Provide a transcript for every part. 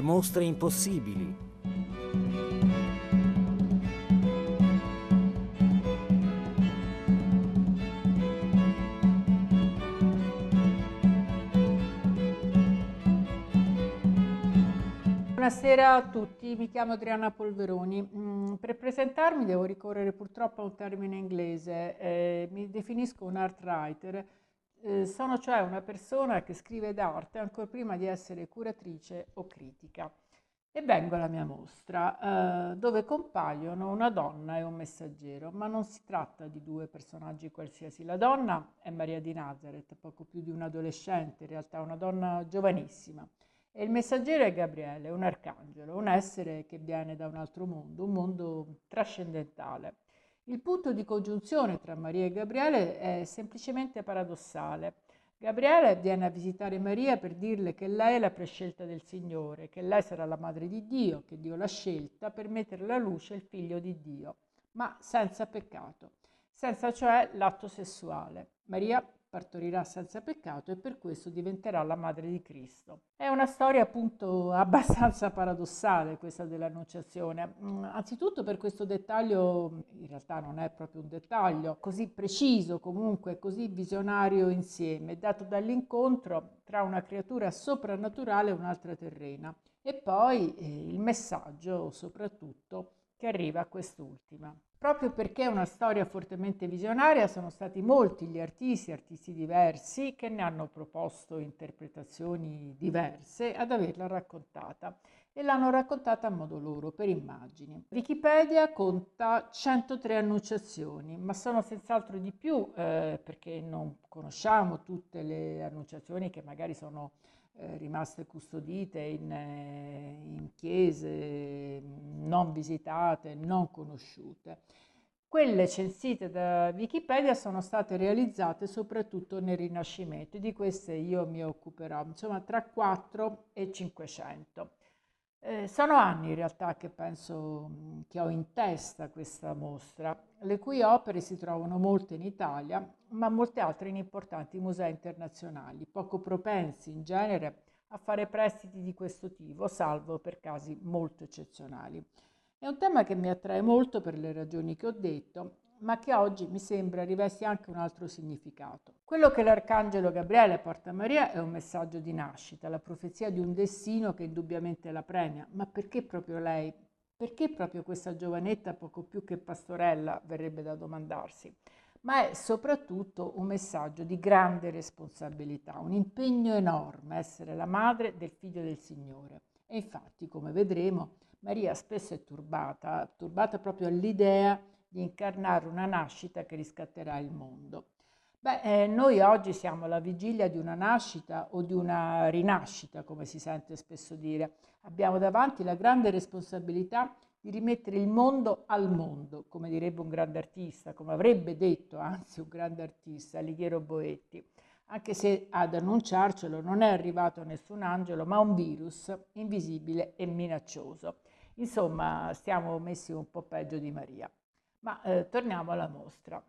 le mostre impossibili. Buonasera a tutti, mi chiamo Adriana Polveroni. Mm, per presentarmi devo ricorrere purtroppo a un termine inglese, eh, mi definisco un art writer, eh, sono cioè una persona che scrive d'arte ancora prima di essere curatrice o critica. E vengo alla mia mostra, eh, dove compaiono una donna e un messaggero, ma non si tratta di due personaggi qualsiasi. La donna è Maria di Nazareth, poco più di un adolescente, in realtà una donna giovanissima. E il messaggero è Gabriele, un arcangelo, un essere che viene da un altro mondo, un mondo trascendentale. Il punto di congiunzione tra Maria e Gabriele è semplicemente paradossale. Gabriele viene a visitare Maria per dirle che lei è la prescelta del Signore, che lei sarà la madre di Dio, che Dio l'ha scelta per mettere alla luce il figlio di Dio, ma senza peccato, senza cioè l'atto sessuale. Maria partorirà senza peccato e per questo diventerà la madre di Cristo. È una storia appunto abbastanza paradossale questa dell'annunciazione, mm, anzitutto per questo dettaglio, in realtà non è proprio un dettaglio, così preciso comunque, così visionario insieme, dato dall'incontro tra una creatura soprannaturale e un'altra terrena. E poi eh, il messaggio soprattutto che arriva a quest'ultima. Proprio perché è una storia fortemente visionaria, sono stati molti gli artisti, artisti diversi, che ne hanno proposto interpretazioni diverse ad averla raccontata e l'hanno raccontata a modo loro, per immagini. Wikipedia conta 103 annunciazioni, ma sono senz'altro di più eh, perché non conosciamo tutte le annunciazioni che magari sono eh, rimaste custodite in, eh, in chiese non visitate, non conosciute. Quelle censite da Wikipedia sono state realizzate soprattutto nel Rinascimento, di queste io mi occuperò, insomma tra 4 e 500. Eh, sono anni in realtà che penso che ho in testa questa mostra, le cui opere si trovano molte in Italia, ma molte altre in importanti musei internazionali, poco propensi in genere a fare prestiti di questo tipo, salvo per casi molto eccezionali. È un tema che mi attrae molto per le ragioni che ho detto, ma che oggi mi sembra rivesti anche un altro significato. Quello che l'Arcangelo Gabriele porta a Maria è un messaggio di nascita, la profezia di un destino che indubbiamente la premia. Ma perché proprio lei? Perché proprio questa giovanetta poco più che pastorella, verrebbe da domandarsi? Ma è soprattutto un messaggio di grande responsabilità, un impegno enorme essere la madre del figlio del Signore. E infatti, come vedremo, Maria spesso è turbata, turbata proprio all'idea di incarnare una nascita che riscatterà il mondo. Beh, eh, noi oggi siamo alla vigilia di una nascita o di una rinascita, come si sente spesso dire. Abbiamo davanti la grande responsabilità di rimettere il mondo al mondo, come direbbe un grande artista, come avrebbe detto anzi un grande artista, Alighiero Boetti, anche se ad annunciarcelo non è arrivato nessun angelo, ma un virus invisibile e minaccioso. Insomma, stiamo messi un po' peggio di Maria. Ma eh, torniamo alla mostra.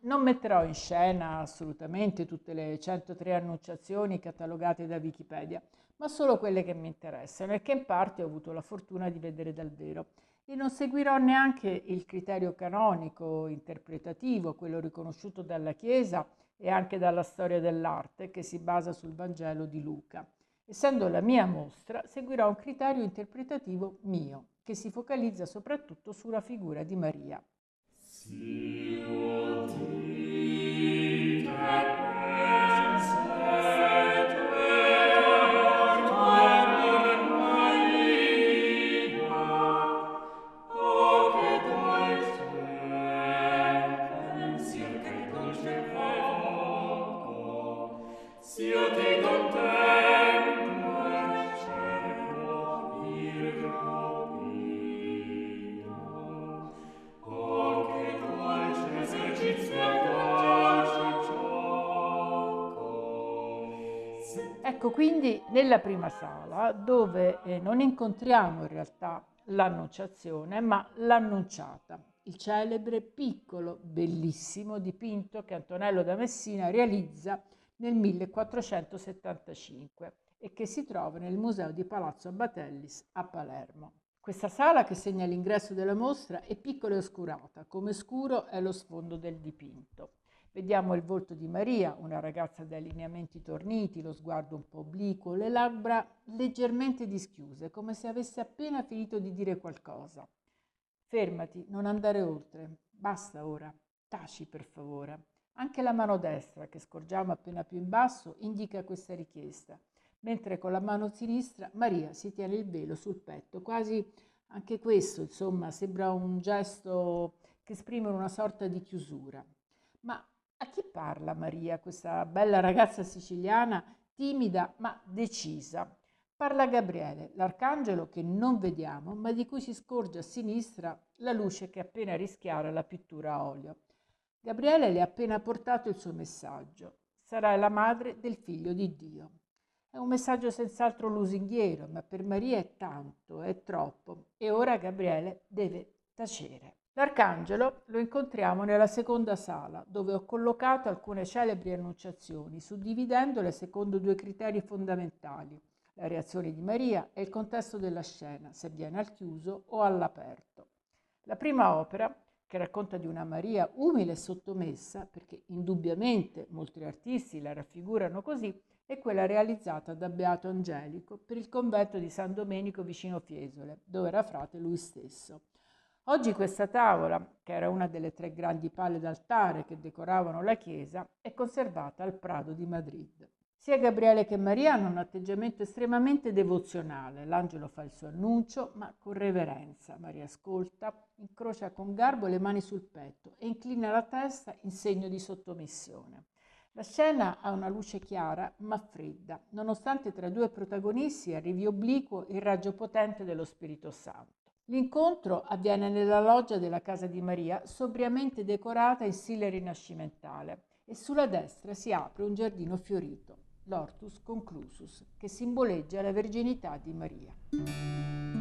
Non metterò in scena assolutamente tutte le 103 annunciazioni catalogate da Wikipedia, ma solo quelle che mi interessano e che in parte ho avuto la fortuna di vedere dal vero. E non seguirò neanche il criterio canonico, interpretativo, quello riconosciuto dalla Chiesa e anche dalla storia dell'arte, che si basa sul Vangelo di Luca. Essendo la mia mostra, seguirò un criterio interpretativo mio, che si focalizza soprattutto sulla figura di Maria. See what he quindi nella prima sala dove eh, non incontriamo in realtà l'annunciazione ma l'annunciata, il celebre piccolo, bellissimo dipinto che Antonello da Messina realizza nel 1475 e che si trova nel Museo di Palazzo Batellis a Palermo. Questa sala che segna l'ingresso della mostra è piccola e oscurata, come scuro è lo sfondo del dipinto. Vediamo il volto di Maria, una ragazza dai lineamenti torniti, lo sguardo un po' obliquo, le labbra leggermente dischiuse, come se avesse appena finito di dire qualcosa. Fermati, non andare oltre. Basta ora. Taci, per favore. Anche la mano destra, che scorgiamo appena più in basso, indica questa richiesta mentre con la mano sinistra Maria si tiene il velo sul petto, quasi anche questo, insomma, sembra un gesto che esprime una sorta di chiusura. Ma a chi parla Maria, questa bella ragazza siciliana, timida ma decisa? Parla Gabriele, l'arcangelo che non vediamo, ma di cui si scorge a sinistra la luce che appena rischiara la pittura a olio. Gabriele le ha appena portato il suo messaggio. Sarai la madre del figlio di Dio. È un messaggio senz'altro lusinghiero, ma per Maria è tanto, è troppo, e ora Gabriele deve tacere. L'arcangelo lo incontriamo nella seconda sala, dove ho collocato alcune celebri annunciazioni, suddividendole secondo due criteri fondamentali, la reazione di Maria e il contesto della scena, se viene al chiuso o all'aperto. La prima opera, che racconta di una Maria umile e sottomessa, perché indubbiamente molti artisti la raffigurano così, è quella realizzata da Beato Angelico per il convento di San Domenico vicino Fiesole, dove era frate lui stesso. Oggi questa tavola, che era una delle tre grandi palle d'altare che decoravano la chiesa, è conservata al Prado di Madrid. Sia Gabriele che Maria hanno un atteggiamento estremamente devozionale. L'angelo fa il suo annuncio, ma con reverenza. Maria ascolta, incrocia con garbo le mani sul petto e inclina la testa in segno di sottomissione. La scena ha una luce chiara ma fredda, nonostante tra i due protagonisti arrivi obliquo il raggio potente dello Spirito Santo. L'incontro avviene nella loggia della casa di Maria, sobriamente decorata in stile rinascimentale, e sulla destra si apre un giardino fiorito, l'Ortus Conclusus, che simboleggia la verginità di Maria.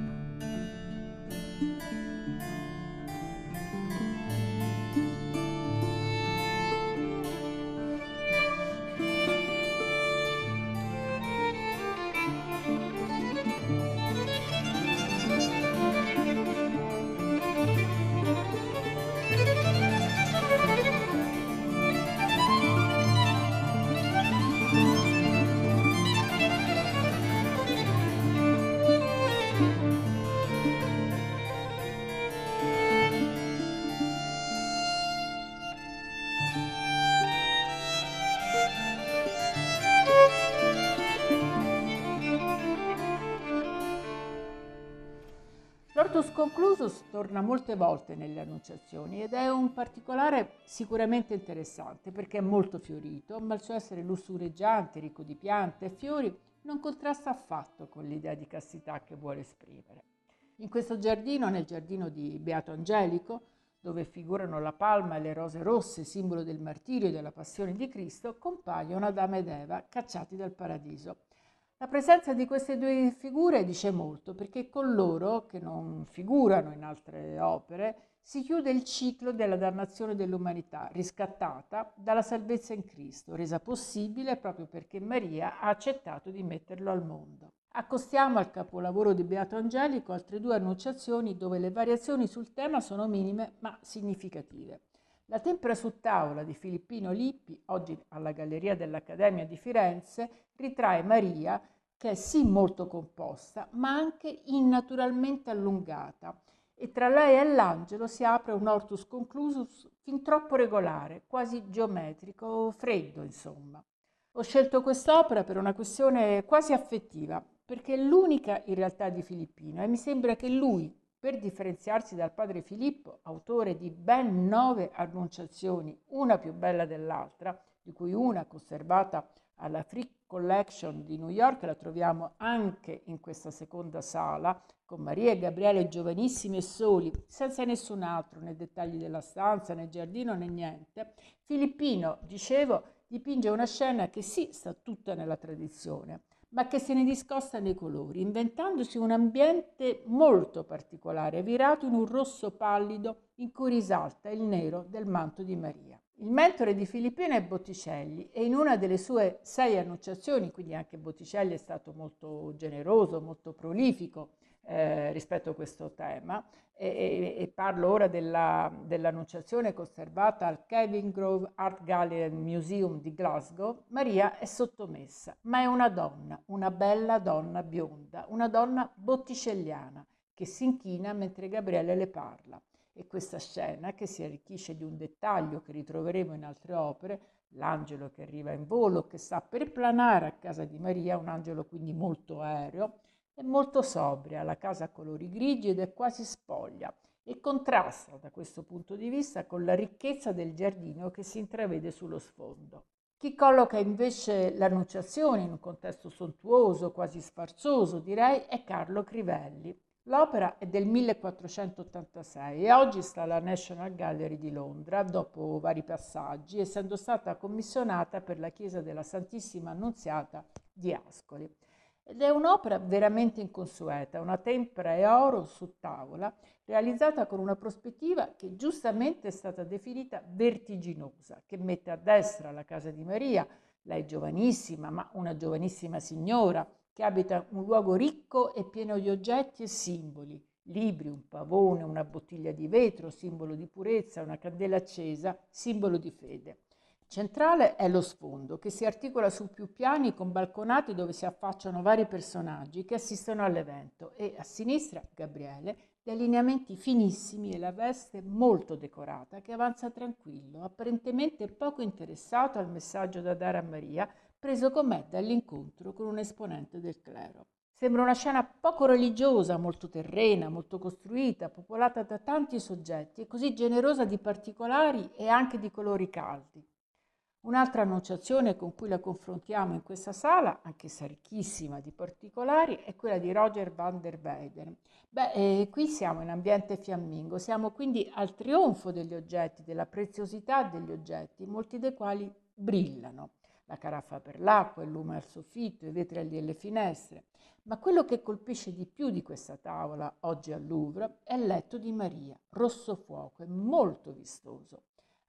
L'Ortus Conclusus torna molte volte nelle annunciazioni ed è un particolare sicuramente interessante perché è molto fiorito, ma il suo essere lussureggiante, ricco di piante e fiori, non contrasta affatto con l'idea di castità che vuole esprimere. In questo giardino, nel giardino di Beato Angelico, dove figurano la palma e le rose rosse, simbolo del martirio e della passione di Cristo, compaiono Adamo ed Eva cacciati dal paradiso la presenza di queste due figure dice molto perché con loro, che non figurano in altre opere, si chiude il ciclo della dannazione dell'umanità, riscattata dalla salvezza in Cristo, resa possibile proprio perché Maria ha accettato di metterlo al mondo. Accostiamo al capolavoro di Beato Angelico altre due annunciazioni dove le variazioni sul tema sono minime ma significative. La tempera su tavola di Filippino Lippi, oggi alla Galleria dell'Accademia di Firenze, ritrae Maria che è sì molto composta, ma anche innaturalmente allungata e tra lei e l'angelo si apre un ortus conclusus fin troppo regolare, quasi geometrico, freddo insomma. Ho scelto quest'opera per una questione quasi affettiva, perché è l'unica in realtà di Filippino e mi sembra che lui, per differenziarsi dal padre Filippo, autore di ben nove annunciazioni, una più bella dell'altra, di cui una conservata alla Free Collection di New York, la troviamo anche in questa seconda sala, con Maria e Gabriele giovanissimi e soli, senza nessun altro, nei dettagli della stanza, né giardino né niente. Filippino, dicevo, dipinge una scena che sì, sta tutta nella tradizione, ma che se ne discosta nei colori, inventandosi un ambiente molto particolare, virato in un rosso pallido in cui risalta il nero del manto di Maria. Il mentore di Filippino è Botticelli e in una delle sue sei annunciazioni, quindi anche Botticelli è stato molto generoso, molto prolifico eh, rispetto a questo tema, e, e, e parlo ora della, dell'annunciazione conservata al Kevin Grove Art Gallery Museum di Glasgow, Maria è sottomessa, ma è una donna, una bella donna bionda, una donna botticelliana che si inchina mentre Gabriele le parla. E questa scena, che si arricchisce di un dettaglio che ritroveremo in altre opere, l'angelo che arriva in volo, che sta per planare a casa di Maria, un angelo quindi molto aereo, è molto sobria, la casa ha colori grigi ed è quasi spoglia e contrasta da questo punto di vista con la ricchezza del giardino che si intravede sullo sfondo. Chi colloca invece l'Annunciazione in un contesto sontuoso, quasi sfarzoso direi, è Carlo Crivelli, L'opera è del 1486 e oggi sta alla National Gallery di Londra dopo vari passaggi, essendo stata commissionata per la chiesa della Santissima Annunziata di Ascoli. Ed è un'opera veramente inconsueta, una tempera e oro su tavola, realizzata con una prospettiva che giustamente è stata definita vertiginosa, che mette a destra la casa di Maria, lei giovanissima, ma una giovanissima signora, che abita un luogo ricco e pieno di oggetti e simboli, libri, un pavone, una bottiglia di vetro, simbolo di purezza, una candela accesa, simbolo di fede. Centrale è lo sfondo, che si articola su più piani con balconate dove si affacciano vari personaggi che assistono all'evento e a sinistra Gabriele, gli allineamenti finissimi e la veste molto decorata che avanza tranquillo, apparentemente poco interessato al messaggio da dare a Maria, preso com'è dall'incontro con un esponente del clero. Sembra una scena poco religiosa, molto terrena, molto costruita, popolata da tanti soggetti e così generosa di particolari e anche di colori caldi. Un'altra annunciazione con cui la confrontiamo in questa sala, anche se ricchissima di particolari, è quella di Roger van der Weyden. Beh, eh, qui siamo in ambiente fiammingo, siamo quindi al trionfo degli oggetti, della preziosità degli oggetti, molti dei quali brillano la caraffa per l'acqua, il lume al soffitto, i vetri delle finestre. Ma quello che colpisce di più di questa tavola oggi al Louvre è il letto di Maria, rosso fuoco e molto vistoso.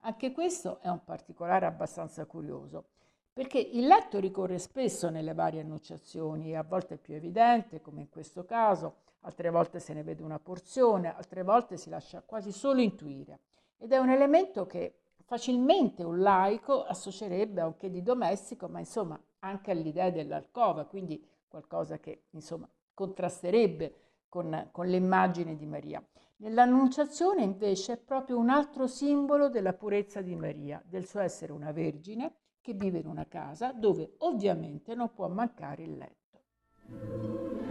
Anche questo è un particolare abbastanza curioso, perché il letto ricorre spesso nelle varie annunciazioni, a volte è più evidente, come in questo caso, altre volte se ne vede una porzione, altre volte si lascia quasi solo intuire. Ed è un elemento che facilmente un laico associerebbe a un che di domestico, ma insomma anche all'idea dell'alcova, quindi qualcosa che insomma contrasterebbe con, con l'immagine di Maria. Nell'Annunciazione invece è proprio un altro simbolo della purezza di Maria, del suo essere una vergine che vive in una casa dove ovviamente non può mancare il letto.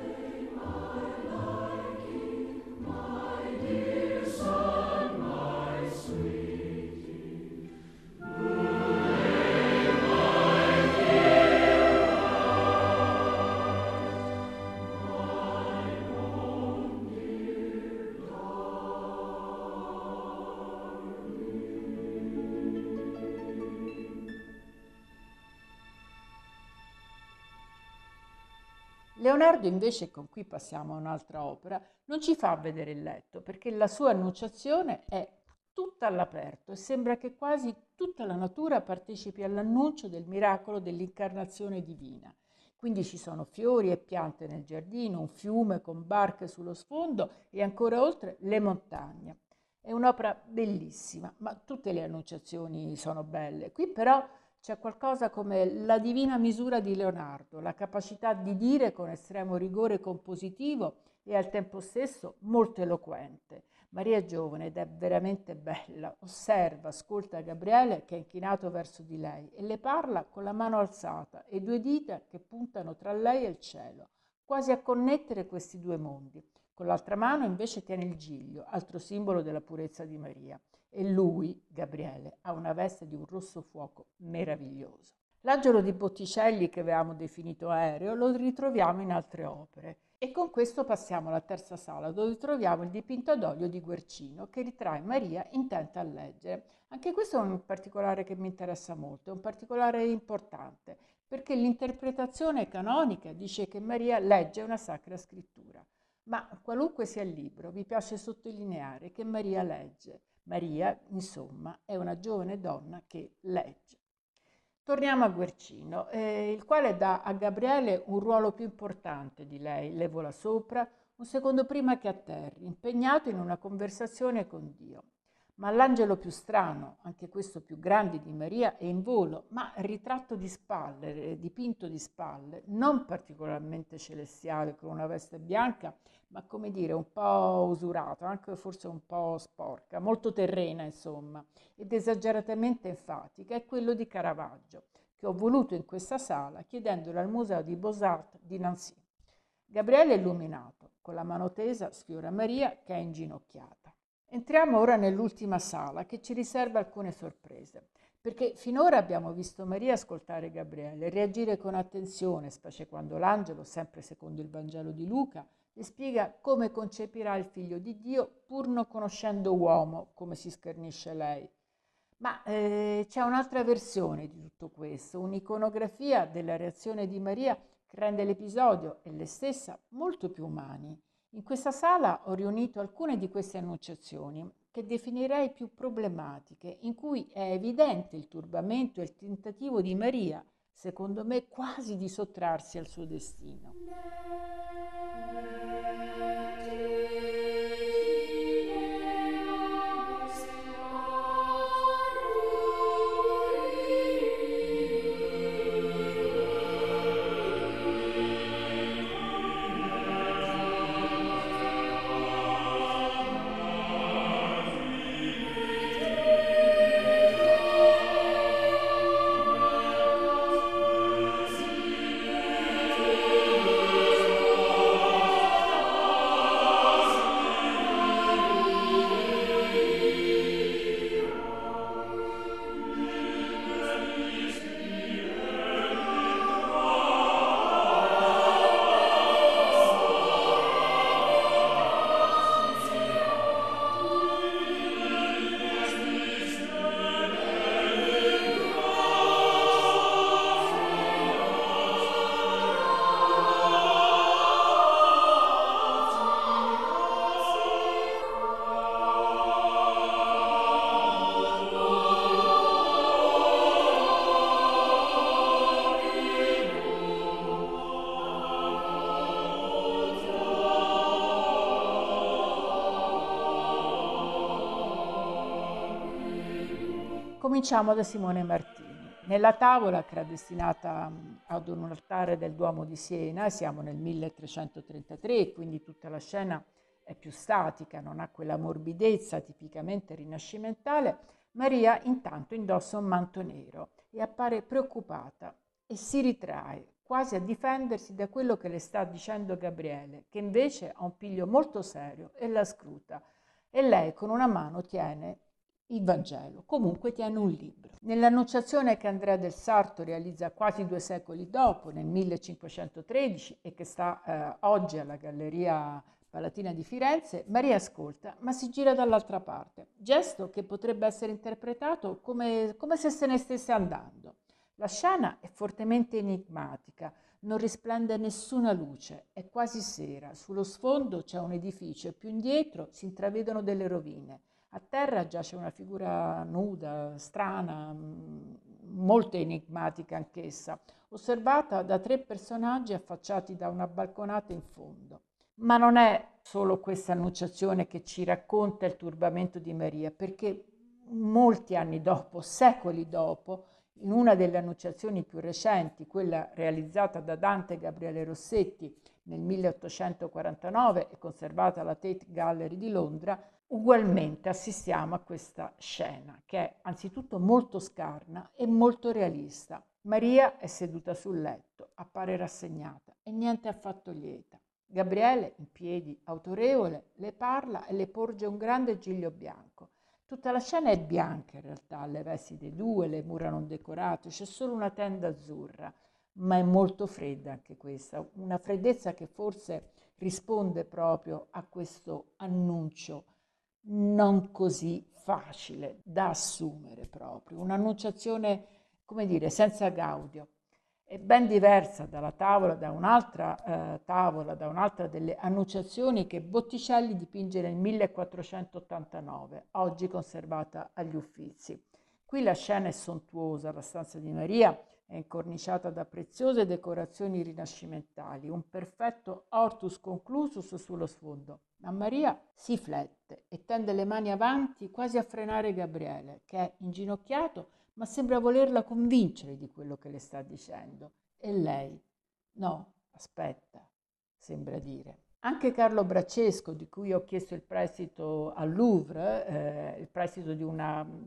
Leonardo invece, con cui passiamo a un'altra opera, non ci fa vedere il letto perché la sua annunciazione è tutta all'aperto e sembra che quasi tutta la natura partecipi all'annuncio del miracolo dell'incarnazione divina. Quindi ci sono fiori e piante nel giardino, un fiume con barche sullo sfondo e ancora oltre le montagne. È un'opera bellissima, ma tutte le annunciazioni sono belle. Qui però c'è qualcosa come la divina misura di Leonardo, la capacità di dire con estremo rigore compositivo e al tempo stesso molto eloquente. Maria è giovane ed è veramente bella, osserva, ascolta Gabriele che è inchinato verso di lei e le parla con la mano alzata e due dita che puntano tra lei e il cielo, quasi a connettere questi due mondi. Con l'altra mano invece tiene il giglio, altro simbolo della purezza di Maria e lui, Gabriele, ha una veste di un rosso fuoco meraviglioso. L'angelo di Botticelli che avevamo definito aereo lo ritroviamo in altre opere e con questo passiamo alla terza sala dove troviamo il dipinto ad olio di Guercino che ritrae Maria intenta a leggere. Anche questo è un particolare che mi interessa molto, è un particolare importante perché l'interpretazione canonica dice che Maria legge una sacra scrittura. Ma qualunque sia il libro, vi piace sottolineare che Maria legge Maria, insomma, è una giovane donna che legge. Torniamo a Guercino, eh, il quale dà a Gabriele un ruolo più importante di lei, le vola sopra, un secondo prima che atterri, impegnato in una conversazione con Dio. Ma l'angelo più strano, anche questo più grande di Maria, è in volo, ma ritratto di spalle, eh, dipinto di spalle, non particolarmente celestiale, con una veste bianca, ma come dire un po' usurato, anche forse un po' sporca, molto terrena insomma, ed esageratamente enfatica, è quello di Caravaggio, che ho voluto in questa sala chiedendolo al Museo di Beaux-Arts di Nancy. Gabriele è illuminato, con la mano tesa sfiora Maria che è inginocchiata. Entriamo ora nell'ultima sala che ci riserva alcune sorprese, perché finora abbiamo visto Maria ascoltare Gabriele, reagire con attenzione, specie quando l'angelo, sempre secondo il Vangelo di Luca, le spiega come concepirà il figlio di Dio pur non conoscendo uomo, come si schernisce lei. Ma eh, c'è un'altra versione di tutto questo, un'iconografia della reazione di Maria che rende l'episodio e lei stessa molto più umani. In questa sala ho riunito alcune di queste annunciazioni che definirei più problematiche, in cui è evidente il turbamento e il tentativo di Maria, secondo me quasi di sottrarsi al suo destino. Cominciamo da Simone Martini. Nella tavola che era destinata ad un altare del Duomo di Siena, siamo nel 1333, quindi tutta la scena è più statica, non ha quella morbidezza tipicamente rinascimentale, Maria intanto indossa un manto nero e appare preoccupata e si ritrae quasi a difendersi da quello che le sta dicendo Gabriele, che invece ha un piglio molto serio e la scruta. E lei con una mano tiene il Vangelo, comunque tiene un libro. Nell'annunciazione che Andrea del Sarto realizza quasi due secoli dopo, nel 1513, e che sta eh, oggi alla Galleria Palatina di Firenze, Maria ascolta, ma si gira dall'altra parte, gesto che potrebbe essere interpretato come, come se se ne stesse andando. La scena è fortemente enigmatica, non risplende nessuna luce, è quasi sera, sullo sfondo c'è un edificio e più indietro si intravedono delle rovine. A terra giace una figura nuda, strana, molto enigmatica anch'essa, osservata da tre personaggi affacciati da una balconata in fondo. Ma non è solo questa annunciazione che ci racconta il turbamento di Maria, perché molti anni dopo, secoli dopo, in una delle annunciazioni più recenti, quella realizzata da Dante Gabriele Rossetti nel 1849 e conservata alla Tate Gallery di Londra, ugualmente assistiamo a questa scena che è anzitutto molto scarna e molto realista. Maria è seduta sul letto, appare rassegnata e niente affatto lieta. Gabriele, in piedi, autorevole, le parla e le porge un grande giglio bianco. Tutta la scena è bianca in realtà, le vesti dei due, le mura non decorate, c'è solo una tenda azzurra, ma è molto fredda anche questa, una freddezza che forse risponde proprio a questo annuncio non così facile da assumere proprio, un'annunciazione, come dire, senza gaudio. è ben diversa dalla tavola, da un'altra eh, tavola, da un'altra delle annunciazioni che Botticelli dipinge nel 1489, oggi conservata agli Uffizi. Qui la scena è sontuosa, la stanza di Maria è incorniciata da preziose decorazioni rinascimentali, un perfetto hortus conclusus sullo sfondo. Ma Maria si flette e tende le mani avanti quasi a frenare Gabriele, che è inginocchiato ma sembra volerla convincere di quello che le sta dicendo. E lei, no, aspetta, sembra dire. Anche Carlo Braccesco, di cui ho chiesto il prestito al Louvre, eh, il prestito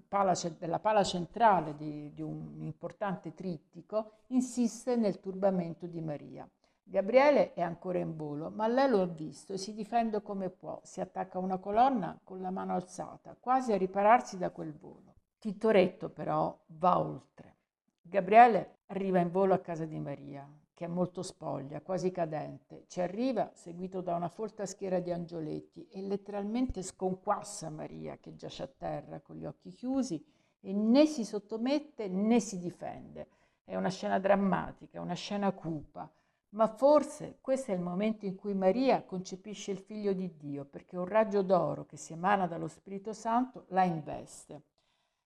pala, della pala centrale di, di un importante trittico, insiste nel turbamento di Maria. Gabriele è ancora in volo, ma lei lo ha visto e si difende come può. Si attacca a una colonna con la mano alzata, quasi a ripararsi da quel volo. Tintoretto però va oltre. Gabriele arriva in volo a casa di Maria, che è molto spoglia, quasi cadente. Ci arriva seguito da una folta schiera di angioletti e letteralmente sconquassa Maria, che giace a terra con gli occhi chiusi e né si sottomette né si difende. È una scena drammatica, una scena cupa, ma forse questo è il momento in cui Maria concepisce il figlio di Dio, perché un raggio d'oro che si emana dallo Spirito Santo la investe.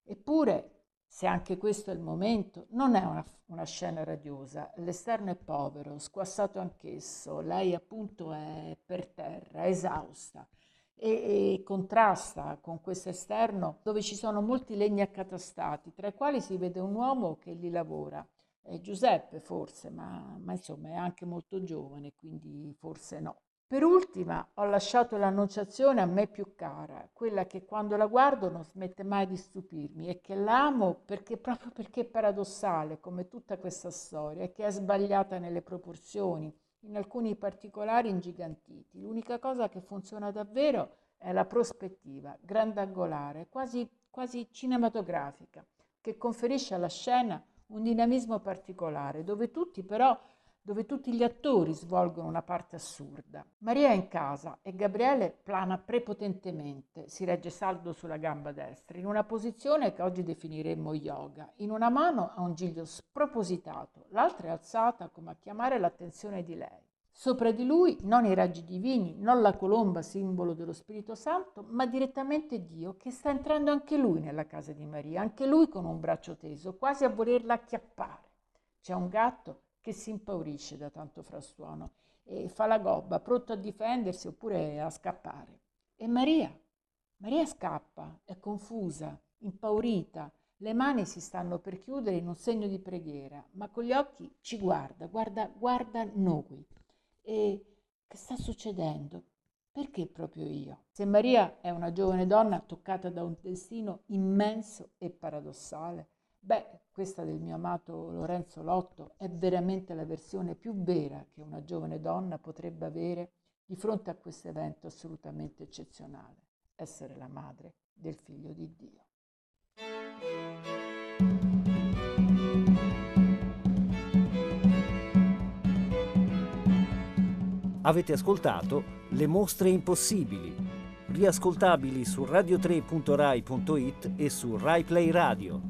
Eppure, se anche questo è il momento, non è una, una scena radiosa. L'esterno è povero, squassato anch'esso, lei appunto è per terra, esausta e, e, contrasta con questo esterno dove ci sono molti legni accatastati, tra i quali si vede un uomo che li lavora. È Giuseppe forse, ma, ma insomma è anche molto giovane, quindi forse no. Per ultima ho lasciato l'annunciazione a me più cara, quella che quando la guardo non smette mai di stupirmi e che l'amo perché, proprio perché è paradossale come tutta questa storia che è sbagliata nelle proporzioni, in alcuni particolari ingigantiti. L'unica cosa che funziona davvero è la prospettiva, grandangolare, quasi, quasi cinematografica, che conferisce alla scena un dinamismo particolare, dove tutti però dove tutti gli attori svolgono una parte assurda. Maria è in casa e Gabriele plana prepotentemente, si regge saldo sulla gamba destra, in una posizione che oggi definiremmo yoga. In una mano ha un giglio spropositato, l'altra è alzata come a chiamare l'attenzione di lei. Sopra di lui non i raggi divini, non la colomba simbolo dello Spirito Santo, ma direttamente Dio che sta entrando anche lui nella casa di Maria, anche lui con un braccio teso, quasi a volerla acchiappare. C'è un gatto che si impaurisce da tanto frastuono e fa la gobba, pronto a difendersi oppure a scappare. E Maria? Maria scappa, è confusa, impaurita, le mani si stanno per chiudere in un segno di preghiera, ma con gli occhi ci guarda, guarda, guarda noi. E che sta succedendo? Perché proprio io? Se Maria è una giovane donna toccata da un destino immenso e paradossale, Beh, questa del mio amato Lorenzo Lotto è veramente la versione più vera che una giovane donna potrebbe avere di fronte a questo evento assolutamente eccezionale, essere la madre del figlio di Dio. Avete ascoltato Le mostre impossibili, riascoltabili su radio3.rai.it e su RaiPlay Radio.